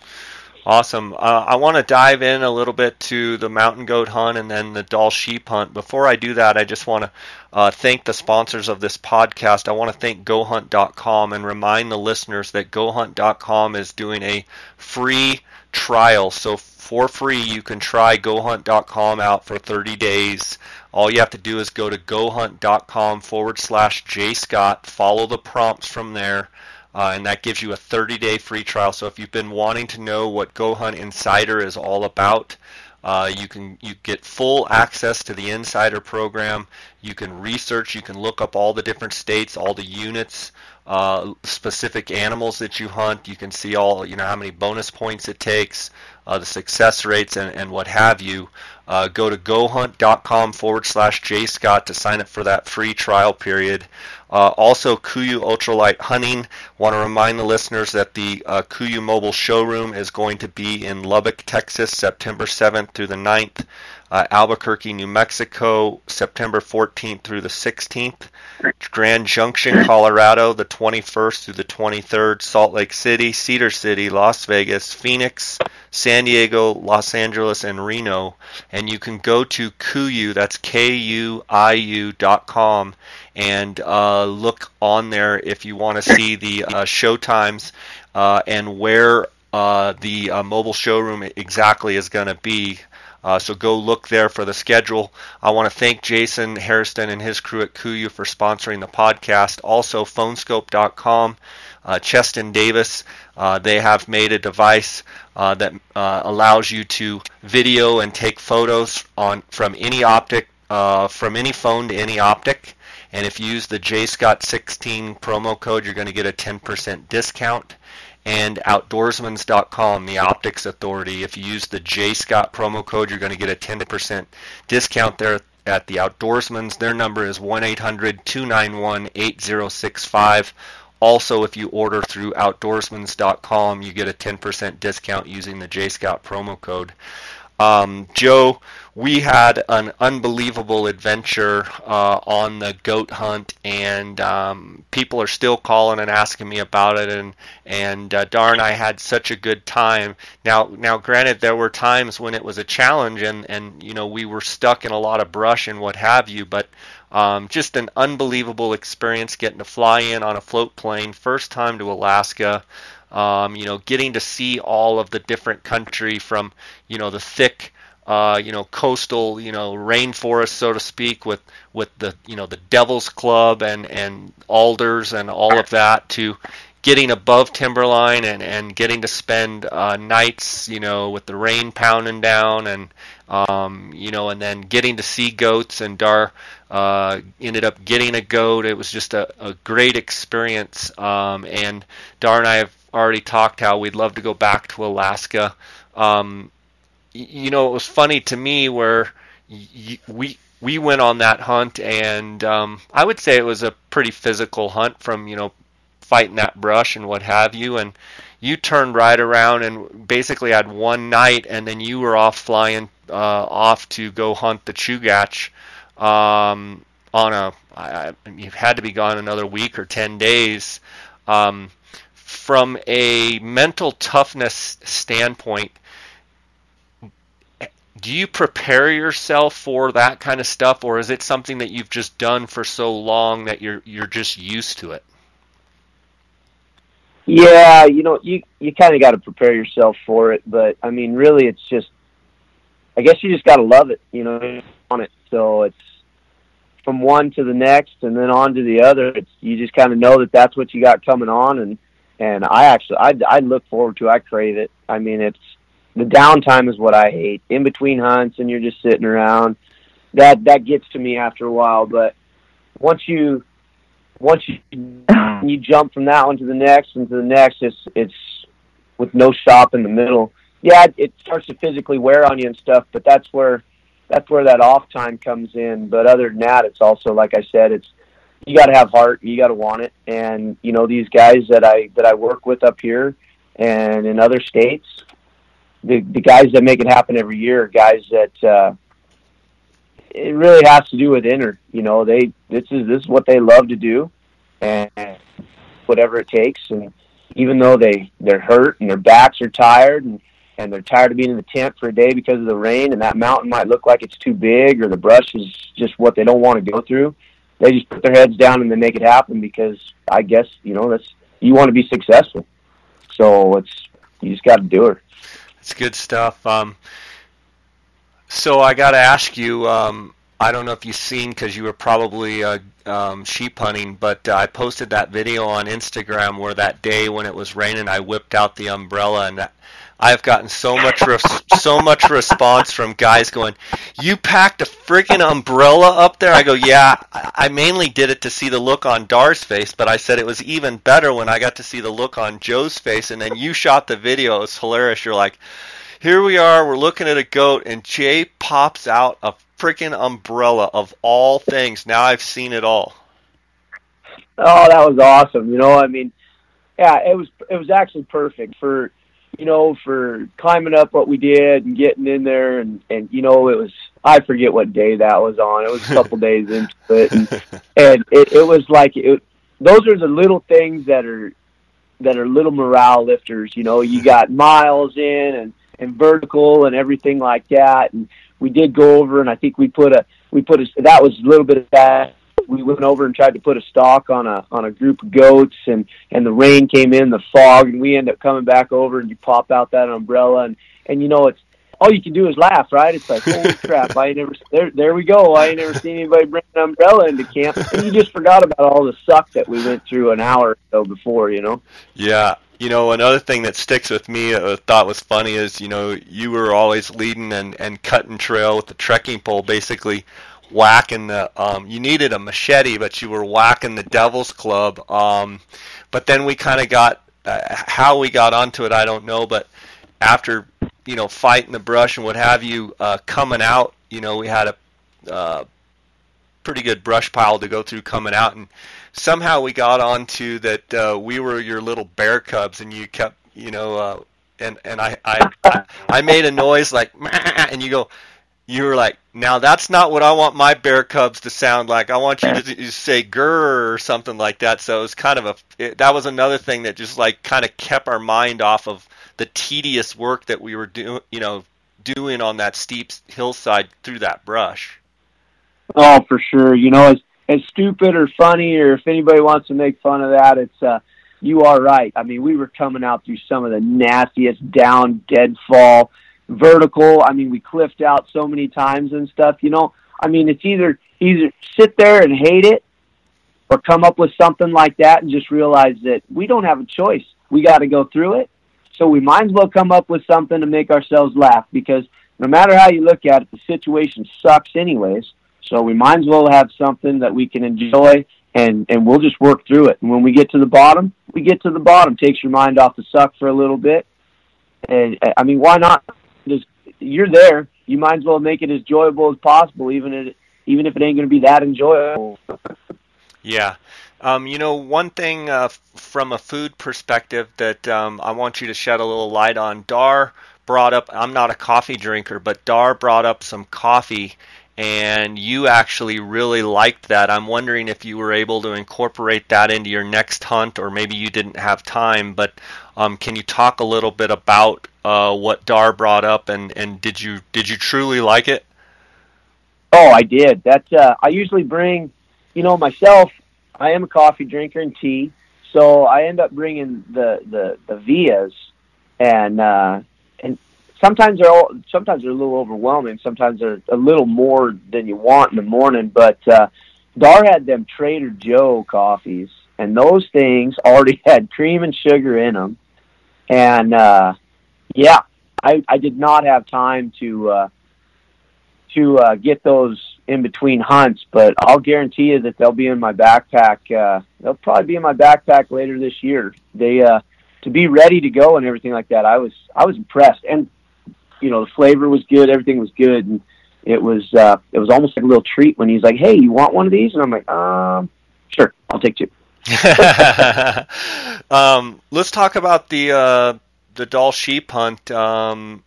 Awesome. Uh, I want to dive in a little bit to the mountain goat hunt and then the Dall sheep hunt. Before I do that, I just want to uh, thank the sponsors of this podcast. I want to thank GoHunt.com and remind the listeners that GoHunt.com is doing a free trial. So for free, you can try GoHunt.com out for 30 days. All you have to do is go to GoHunt.com forward slash JScott, follow the prompts from there uh, and that gives you a 30-day free trial. So if you've been wanting to know what Go Hunt Insider is all about, uh, you can you get full access to the Insider program. You can research. You can look up all the different states, all the units, uh, specific animals that you hunt. You can see all you know how many bonus points it takes, uh, the success rates, and, and what have you. Uh, go to gohunt.com forward slash jscott to sign up for that free trial period. Uh, also, KUIU Ultralight Hunting. Want to remind the listeners that the uh, KUIU Mobile Showroom is going to be in Lubbock, Texas, September 7th through the 9th. Uh, Albuquerque, New Mexico, September 14th through the 16th. Grand Junction, [clears throat] Colorado, the 21st through the 23rd. Salt Lake City, Cedar City, Las Vegas, Phoenix, San Diego, Los Angeles, and Reno. And you can go to KUIU, that's K-U-I-U dot com, and uh, look on there if you want to see the uh, show times uh, and where uh, the uh, mobile showroom exactly is going to be. Uh, so go look there for the schedule. I want to thank Jason Hairston and his crew at KUIU for sponsoring the podcast. Also, phoneskope.com, uh, Cheston Davis, uh, they have made a device uh, that uh, allows you to video and take photos on from any optic, uh, from any phone to any optic. And if you use the JScott16 promo code, you're going to get a 10% discount and outdoorsmans.com, the optics authority. If you use the J Scott promo code, you're going to get a 10% discount there at the Outdoorsmans. Their number is 1 800 291 8065. Also, if you order through outdoorsmans.com, you get a 10% discount using the J Scott promo code. Um, Joe, we had an unbelievable adventure uh, on the goat hunt, and um, people are still calling and asking me about it. And and uh, darn, I had such a good time. Now, now, granted, there were times when it was a challenge, and and you know we were stuck in a lot of brush and what have you. But um, just an unbelievable experience getting to fly in on a float plane, first time to Alaska. Um, you know, getting to see all of the different country from, you know, the thick, uh, you know, coastal, you know, rainforest, so to speak, with with the, you know, the Devil's Club and and alders and all of that, to getting above timberline and and getting to spend uh, nights, you know, with the rain pounding down and um, you know, and then getting to see goats and Dar uh, ended up getting a goat. It was just a, a great experience. Um, and Dar and I have already talked how we'd love to go back to Alaska. Um, you know, it was funny to me where we we went on that hunt, and um, I would say it was a pretty physical hunt from you know fighting that brush and what have you, and you turned right around and basically had one night, and then you were off flying uh, off to go hunt the Chugach um, on a. I, you had to be gone another week or ten days. Um, from a mental toughness standpoint, do you prepare yourself for that kind of stuff, or is it something that you've just done for so long that you're you're just used to it? Yeah, you know, you you kind of got to prepare yourself for it, but I mean, really, it's just, I guess you just got to love it, you know, on it. So it's from one to the next, and then on to the other. It's you just kind of know that that's what you got coming on, and and I actually I I look forward to. I crave it. I mean, it's the downtime is what I hate. In between hunts, and you're just sitting around. That that gets to me after a while, but once you once you [sighs] you jump from that one to the next and to the next, it's it's with no stop in the middle. Yeah, it starts to physically wear on you and stuff, but that's where that's where that off time comes in. But other than that, it's also like I said, it's you got to have heart, you got to want it, and you know these guys that I that I work with up here and in other states, the the guys that make it happen every year, are guys that. uh it really has to do with inner. You know, they this is this is what they love to do, and whatever it takes. And even though they they're hurt and their backs are tired and and they're tired of being in the tent for a day because of the rain, and that mountain might look like it's too big or the brush is just what they don't want to go through. They just put their heads down and they make it happen because I guess you know that's you want to be successful. So it's you just got to do it. It's good stuff. Um, so I got to ask you. Um, I don't know if you've seen because you were probably uh, um, sheep hunting, but uh, I posted that video on Instagram where that day when it was raining, I whipped out the umbrella, and that, I've gotten so much res- so much response from guys going, "You packed a freaking umbrella up there." I go, "Yeah, I mainly did it to see the look on Dar's face, but I said it was even better when I got to see the look on Joe's face." And then you shot the video; it was hilarious. You're like, "Here we are, we're looking at a goat, and Jay pops out a freaking umbrella of all things. Now I've seen it all." Oh, that was awesome. You know, I mean, yeah, it was it was actually perfect for you know, for climbing up what we did and getting in there and, and, you know, it was, I forget what day that was on. It was a couple [laughs] days into it. And, and it, it was like, it, those are the little things that are, that are little morale lifters. You know, you [laughs] got miles in and, and vertical and everything like that. And we did go over and I think we put a, we put a, that was a little bit of that we went over and tried to put a stalk on a on a group of goats and and the rain came in the fog and we end up coming back over and you pop out that umbrella and and you know it's all you can do is laugh right? It's like holy [laughs] crap i ain't never there there we go. I ain't never seen anybody bring an umbrella into camp. And you just forgot about all the suck that we went through an hour or so before you know? Yeah. You know another thing that sticks with me uh, thought was funny is you know you were always leading and and cutting trail with the trekking pole basically whacking the um, you needed a machete but you were whacking the devil's club um, but then we kind of got uh, how we got onto it i don't know but after you know fighting the brush and what have you uh, coming out you know we had a uh, pretty good brush pile to go through coming out and somehow we got onto that uh, we were your little bear cubs and you kept you know uh, and and I, I I made a noise like [laughs] and you go you were like, now that's not what I want my bear cubs to sound like. I want you to, to say grr or something like that. So it was kind of a it, that was another thing that just like kind of kept our mind off of the tedious work that we were doing, you know, doing on that steep hillside through that brush. Oh, for sure. You know, as as stupid or funny, or if anybody wants to make fun of that, it's uh, you are right. I mean, we were coming out through some of the nastiest down deadfall vertical. I mean, we cliffed out so many times and stuff. You know, I mean, it's either either sit there and hate it, or come up with something like that and just realize that we don't have a choice. We got to go through it. So we might as well come up with something to make ourselves laugh because no matter how you look at it, the situation sucks anyways. So we might as well have something that we can enjoy and and we'll just work through it. And when we get to the bottom, we get to the bottom. Takes your mind off the suck for a little bit. And I mean, why not just you're there. You might as well make it as enjoyable as possible, even if even if it ain't going to be that enjoyable. Yeah. Um, you know, one thing uh, from a food perspective that um, I want you to shed a little light on. Dar brought up. I'm not a coffee drinker, but Dar brought up some coffee, and you actually really liked that. I'm wondering if you were able to incorporate that into your next hunt, or maybe you didn't have time. But um, can you talk a little bit about uh, what Dar brought up, and, and did you did you truly like it? Oh, I did. That's uh, I usually bring, you know, myself. I am a coffee drinker and tea, So I end up bringing the the the Vias, and uh, sometimes they're all, sometimes they're a little overwhelming. Sometimes they're a little more than you want in the morning. But uh, Dar had them Trader Joe coffees, and those things already [laughs] had cream and sugar in them. And uh, yeah, I I did not have time to uh, to uh, get those in between hunts, but I'll guarantee you that they'll be in my backpack. Uh, they'll probably be in my backpack later this year. They uh, to be ready to go and everything like that. I was I was impressed, and you know the flavor was good, everything was good, and it was uh, it was almost like a little treat when he's like, "Hey, you want one of these?" And I'm like, "Um, sure, I'll take two. [laughs] um, let's talk about the uh, the Dall sheep hunt. Um,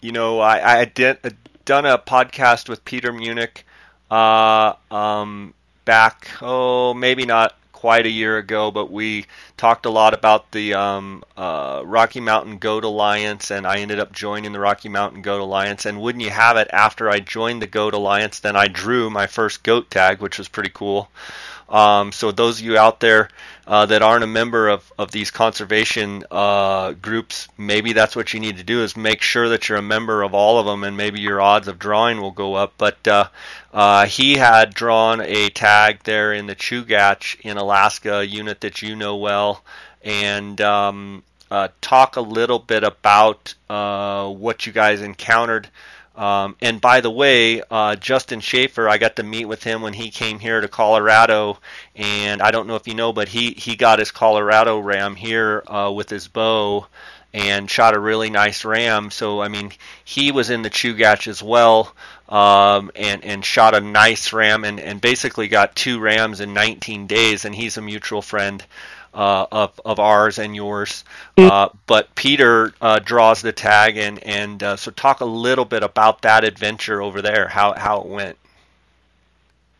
you know, I, I did uh, done a podcast with Peter Munich uh, um, back, oh, maybe not quite a year ago, but we talked a lot about the um, uh, Rocky Mountain Goat Alliance, and I ended up joining the Rocky Mountain Goat Alliance. And wouldn't you have it, after I joined the Goat Alliance, then I drew my first goat tag, which was pretty cool. Um, so those of you out there uh, that aren't a member of, of these conservation uh, groups, maybe that's what you need to do is make sure that you're a member of all of them, and maybe your odds of drawing will go up. But uh, uh he had drawn a tag there in the Chugach in Alaska, a unit that you know well, and um, uh, talk a little bit about uh, what you guys encountered. Um, and by the way, uh, Justin Schaefer, I got to meet with him when he came here to Colorado, and I don't know if you know, but he he got his Colorado ram here uh, with his bow and shot a really nice ram. So I mean, he was in the Chugach as well, um, and and shot a nice ram, and and basically got two rams in 19 days. And he's a mutual friend uh, of of ours and yours. Mm. Uh, but Peter uh, draws the tag, and and uh, so talk a little bit about that adventure over there, how how it went.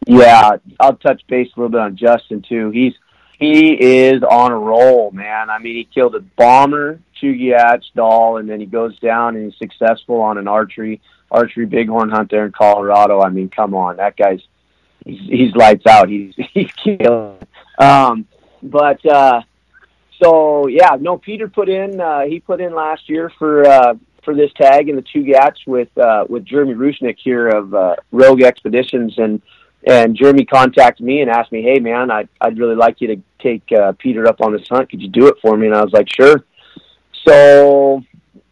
Yeah, I'll touch base a little bit on Justin too. He's he is on a roll, man. I mean, he killed a bomber, Chugach Dall, and then he goes down and he's successful on an archery archery bighorn hunt there in Colorado. I mean, come on, that guy's he's, he's lights out. He's [laughs] he's killing. Um, but uh, so yeah, no. Peter put in. Uh, he put in last year for uh, for this tag in the Chugach with uh, with Jeremy Rushnick here of uh, Rogue Expeditions, and and Jeremy contacted me and asked me, "Hey man, I'd I'd really like you to take uh, Peter up on this hunt. Could you do it for me?" And I was like, "Sure." So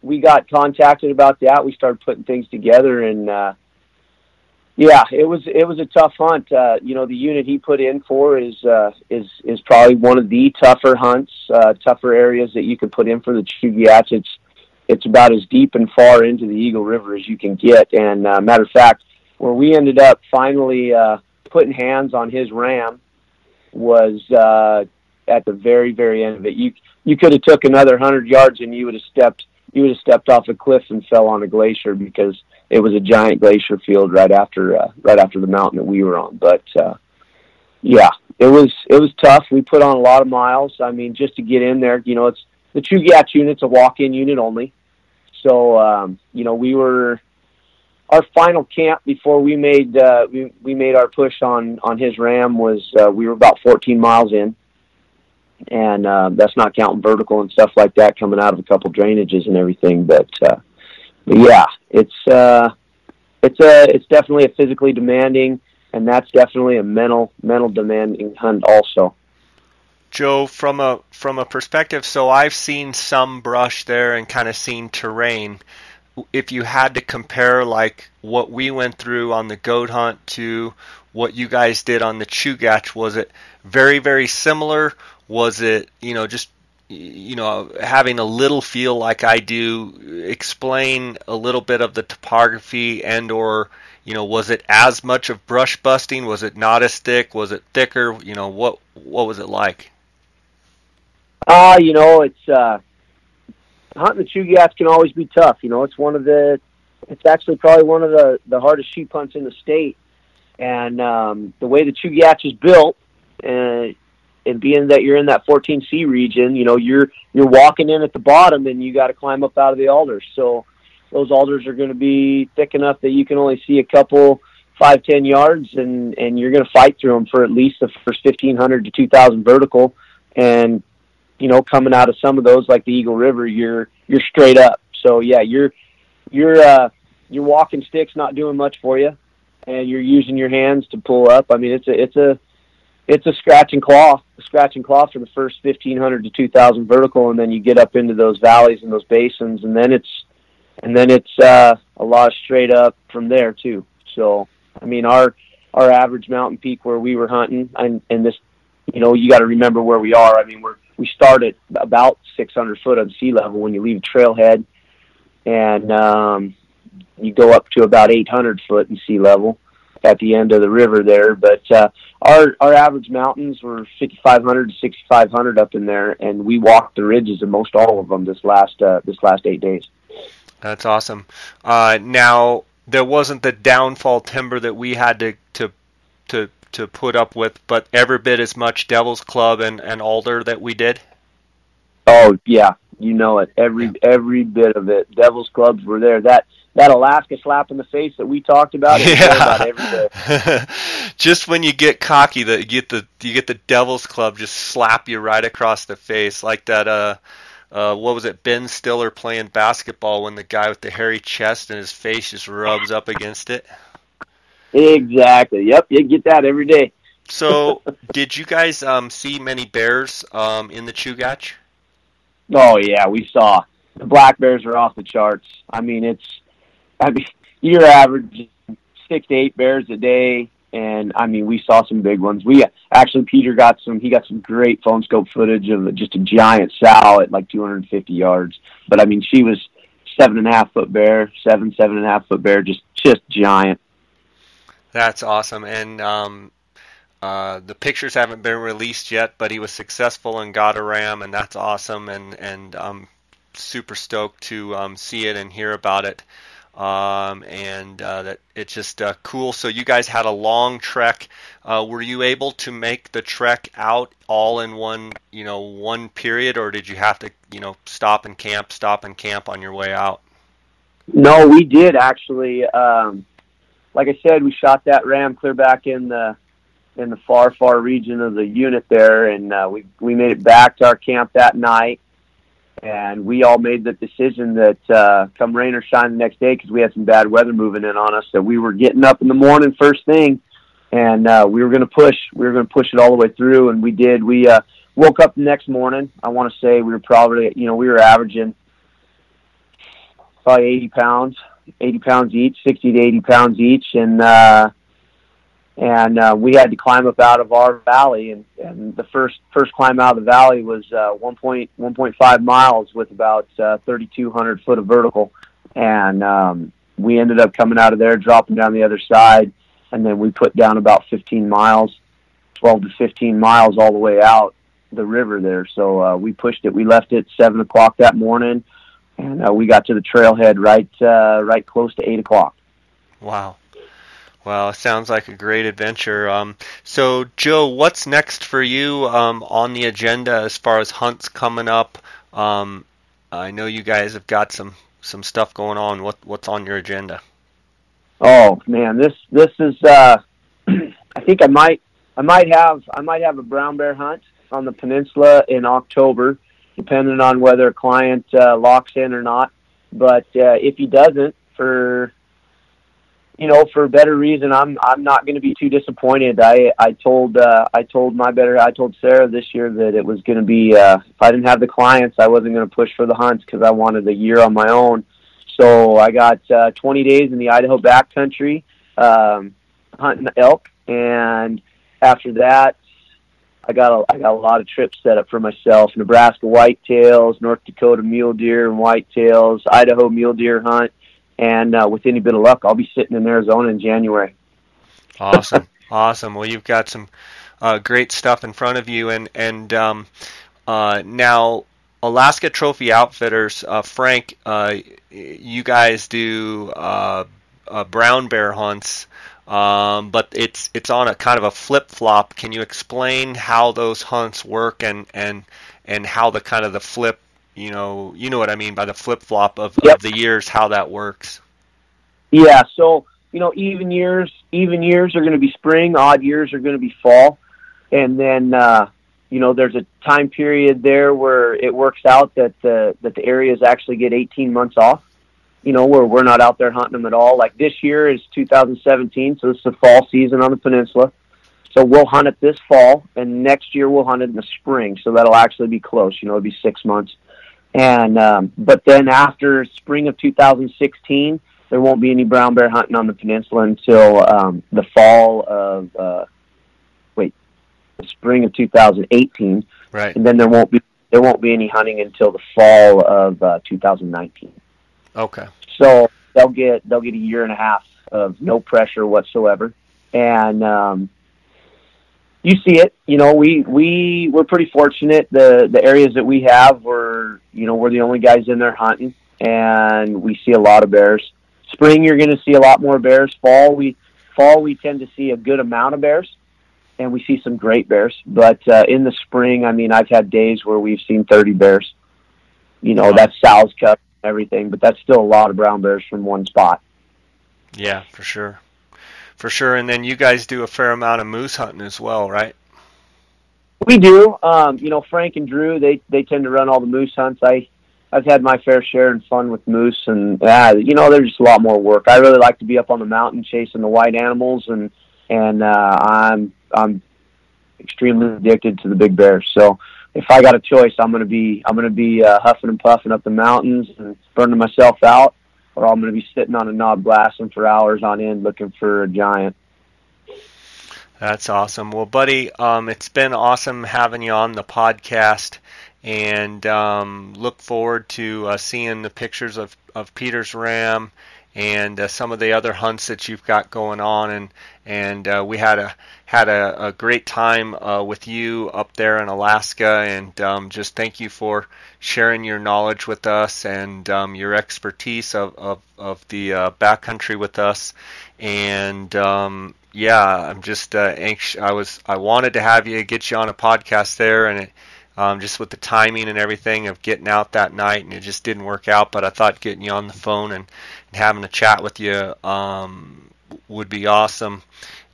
we got contacted about that. We started putting things together, and uh, yeah, it was it was a tough hunt. Uh, you know, the unit he put in for is uh, is is probably one of the tougher hunts, uh, tougher areas that you can put in for the Chugach. It's it's about as deep and far into the Eagle River as you can get. And uh, matter of fact, where we ended up finally uh, putting hands on his ram was uh, at the very very end of it. You you could have took another hundred yards and you would have stepped you would have stepped off a cliff and fell on a glacier because it was a giant glacier field right after uh, right after the mountain that we were on. But uh, yeah, it was it was tough. We put on a lot of miles. I mean, just to get in there, you know, it's the Chugach unit's a walk-in unit only. So um, you know, we were our final camp before we made uh, we we made our push on on his ram was uh, we were about 14 miles in, and uh, that's not counting vertical and stuff like that coming out of a couple drainages and everything. But uh, but yeah, it's uh, it's a it's definitely a physically demanding, and that's definitely a mental mental demanding hunt also. Joe, from a from a perspective, so I've seen some brush there and kind of seen terrain. If you had to compare like what we went through on the goat hunt to what you guys did on the Chugach, was it very very similar? Was it you know just you know, having a little feel like I do, explain a little bit of the topography and or you know, was it as much of brush busting? Was it not as thick? Was it thicker? You know, what what was it like? Ah, uh, you know, it's uh, hunting the Chugach can always be tough. You know, it's one of the, it's actually probably one of the the hardest sheep hunts in the state, and um, the way the Chugach is built, uh, and being that you're in that 14C region, you know, you're you're walking in at the bottom and you got to climb up out of the alders. So those alders are going to be thick enough that you can only see a couple five ten yards, and and you're going to fight through them for at least the first 1500 to 2000 vertical, and you know, coming out of some of those like the Eagle River, you're you're straight up. So yeah, you're you're uh, you're walking sticks, not doing much for you, and you're using your hands to pull up. I mean, it's a it's a it's a scratch and claw, scratch and claw for the first fifteen hundred to two thousand vertical, and then you get up into those valleys and those basins, and then it's and then it's uh, a lot of straight up from there too. So I mean, our our average mountain peak where we were hunting, and, and this, you know, you got to remember where we are. I mean, we're we start at about 600 foot on sea level when you leave trailhead, and um, you go up to about 800 foot in sea level at the end of the river there. But uh, our our average mountains were 5,500 to 6,500 up in there, and we walked the ridges of most all of them this last uh, this last eight days. That's awesome. Uh, now there wasn't the downfall timber that we had to to to to put up with, but every bit as much Devil's Club and, and Alder that we did? Oh yeah, you know it. Every every bit of it. Devil's Clubs were there. That that Alaska slap in the face that we talked about. Yeah. About [laughs] just when you get cocky, that you get the you get the Devil's Club just slap you right across the face, like that. Uh, uh, what was it? Ben Stiller playing basketball when the guy with the hairy chest and his face just rubs up against it. Exactly. Yep. You get that every day. so, [laughs] did you guys um, see many bears um, in the Chugach? Oh yeah, we saw the black bears are off the charts. I mean, it's I mean [laughs] you're averaging six to eight bears a day, and I mean we saw some big ones. We actually Peter got some. He got some great phone scope footage of just a giant sow at like 250 yards. But I mean, she was seven and a half foot bear, seven seven and a half foot bear, just just giant. That's awesome. And um, uh, the pictures haven't been released yet, but he was successful and got a ram, and that's awesome. And and I'm super stoked to um, see it and hear about it. Um, and uh, that it's just uh, cool. So you guys had a long trek. Uh, were you able to make the trek out all in one, you know, one period, or did you have to, you know, stop and camp, stop and camp on your way out? No, we did actually. Um, like I said, we shot that ram clear back in the in the far far region of the unit there, and uh, we we made it back to our camp that night. And we all made the decision that uh, come rain or shine the next day, because we had some bad weather moving in on us, that we were getting up in the morning first thing, and uh, we were going to push. We were going to push it all the way through, and we did. We uh, woke up the next morning. I want to say we were probably, you know, we were averaging probably 80 pounds 80 pounds each, 60 to 80 pounds each, and uh, and uh, we had to climb up out of our valley, and, and the first first climb out of the valley was uh, 1.1.5 miles with about uh, 3,200 foot of vertical, and um, we ended up coming out of there, dropping down the other side, and then we put down about 15 miles, 12 to 15 miles all the way out the river there. So uh, we pushed it. We left it seven o'clock that morning and uh, we got to the trailhead right uh, right close to eight o'clock. Wow. Well, sounds like a great adventure. Um, so, Joe, what's next for you um, on the agenda as far as hunts coming up? Um, I know you guys have got some some stuff going on. What what's on your agenda? Oh man, this this is. Uh, [clears throat] I think I might I might have I might have a brown bear hunt on the peninsula in October depending on whether a client uh, locks in or not. But uh, if he doesn't, for you know, for a better reason, I'm I'm not going to be too disappointed. I I told uh, I told my better I told Sarah this year that it was going to be uh, if I didn't have the clients, I wasn't going to push for the hunts because I wanted a year on my own. So I got uh, 20 days in the Idaho backcountry um, hunting elk, and after that, I got a, I got a lot of trips set up for myself. Nebraska whitetails, North Dakota mule deer and whitetails, Idaho mule deer hunt, and uh, with any bit of luck, I'll be sitting in Arizona in January. Awesome, [laughs] awesome. Well, you've got some uh, great stuff in front of you, and and um, uh, now Alaska Trophy Outfitters, uh, Frank, uh, you guys do uh, uh, brown bear hunts um, but it's it's on a kind of a flip flop. Can you explain how those hunts work and and and how the kind of the flip, you know, you know what I mean by the flip flop of, yep. of the years, how that works? Yeah. So you know, even years even years are going to be spring, odd years are going to be fall, and then uh, you know, there's a time period there where it works out that the that the areas actually get 18 months off. You know, where we're not out there hunting them at all. Like this year is 2017, so this is the fall season on the peninsula. So we'll hunt it this fall, and next year we'll hunt it in the spring. So that'll actually be close. You know, it'll be six months. And um, but then after spring of 2016, there won't be any brown bear hunting on the peninsula until um, the fall of uh, wait, the spring of 2018. Right. And then there won't be there won't be any hunting until the fall of uh, 2019. Okay. So they'll get they'll get a year and a half of no pressure whatsoever, and um, you see it. You know, we we we're pretty fortunate. The the areas that we have, we're you know we're the only guys in there hunting, and we see a lot of bears. Spring, you're going to see a lot more bears. Fall, we fall we tend to see a good amount of bears, and we see some great bears. But uh, in the spring, I mean, I've had days where we've seen 30 bears. You know, Wow. that's sow's cup and everything, but that's still a lot of brown bears from one spot. Yeah, for sure. For sure. And then you guys do a fair amount of moose hunting as well, right? We do. Um, you know, Frank and Drew, they they tend to run all the moose hunts. I I've had my fair share and fun with moose, and uh, you know, there's just a lot more work. I really like to be up on the mountain chasing the white animals, and and uh, I'm I'm extremely addicted to the big bears. So if I got a choice, I'm gonna be I'm gonna be uh, huffing and puffing up the mountains and burning myself out, or I'm gonna be sitting on a knob blasting for hours on end looking for a giant. That's awesome. Well, buddy, um, it's been awesome having you on the podcast, and um, look forward to uh, seeing the pictures of, of Peter's Ram and uh, some of the other hunts that you've got going on. And and uh, we had a had a, a great time uh, with you up there in Alaska, and um, just thank you for sharing your knowledge with us and um, your expertise of of, of the uh, backcountry with us. And um, yeah, I'm just uh, anxious. I was I wanted to have you get you on a podcast there, and it, um, just with the timing and everything of getting out that night, and it just didn't work out. But I thought getting you on the phone and, and having a chat with you um, would be awesome.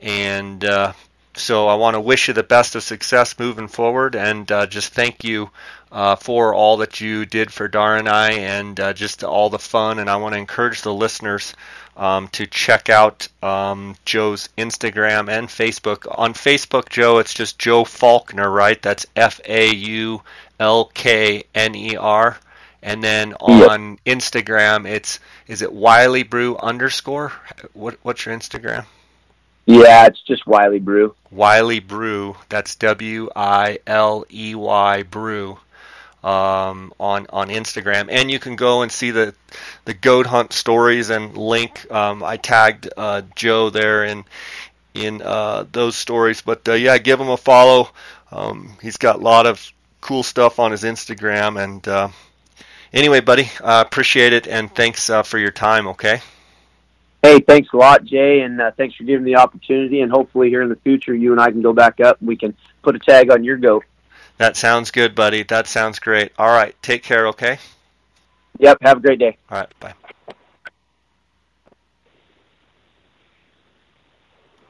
And uh, so I want to wish you the best of success moving forward, and uh, just thank you uh, for all that you did for Dar and I, and uh, just all the fun. And I want to encourage the listeners um, to check out um, Joe's Instagram and Facebook. On Facebook, Joe, it's just Joe Faulkner, right? That's F A U L K N E R. And then on Instagram, it's is it Wiley Brew underscore? What what's your Instagram? Yeah, it's just Wiley Brew. Wiley Brew. That's W I L E Y Brew um, on on Instagram, and you can go and see the the goat hunt stories and link. Um, I tagged uh, Joe there in in uh, those stories, but uh, yeah, give him a follow. Um, he's got a lot of cool stuff on his Instagram, and uh, anyway, buddy, uh, appreciate it, and thanks uh, for your time. Okay. Hey, thanks a lot, Jay, and uh, thanks for giving me the opportunity. And hopefully, here in the future, you and I can go back up and we can put a tag on your goat. That sounds good, buddy. That sounds great. All right, take care. Okay. Yep. Have a great day. All right. Bye.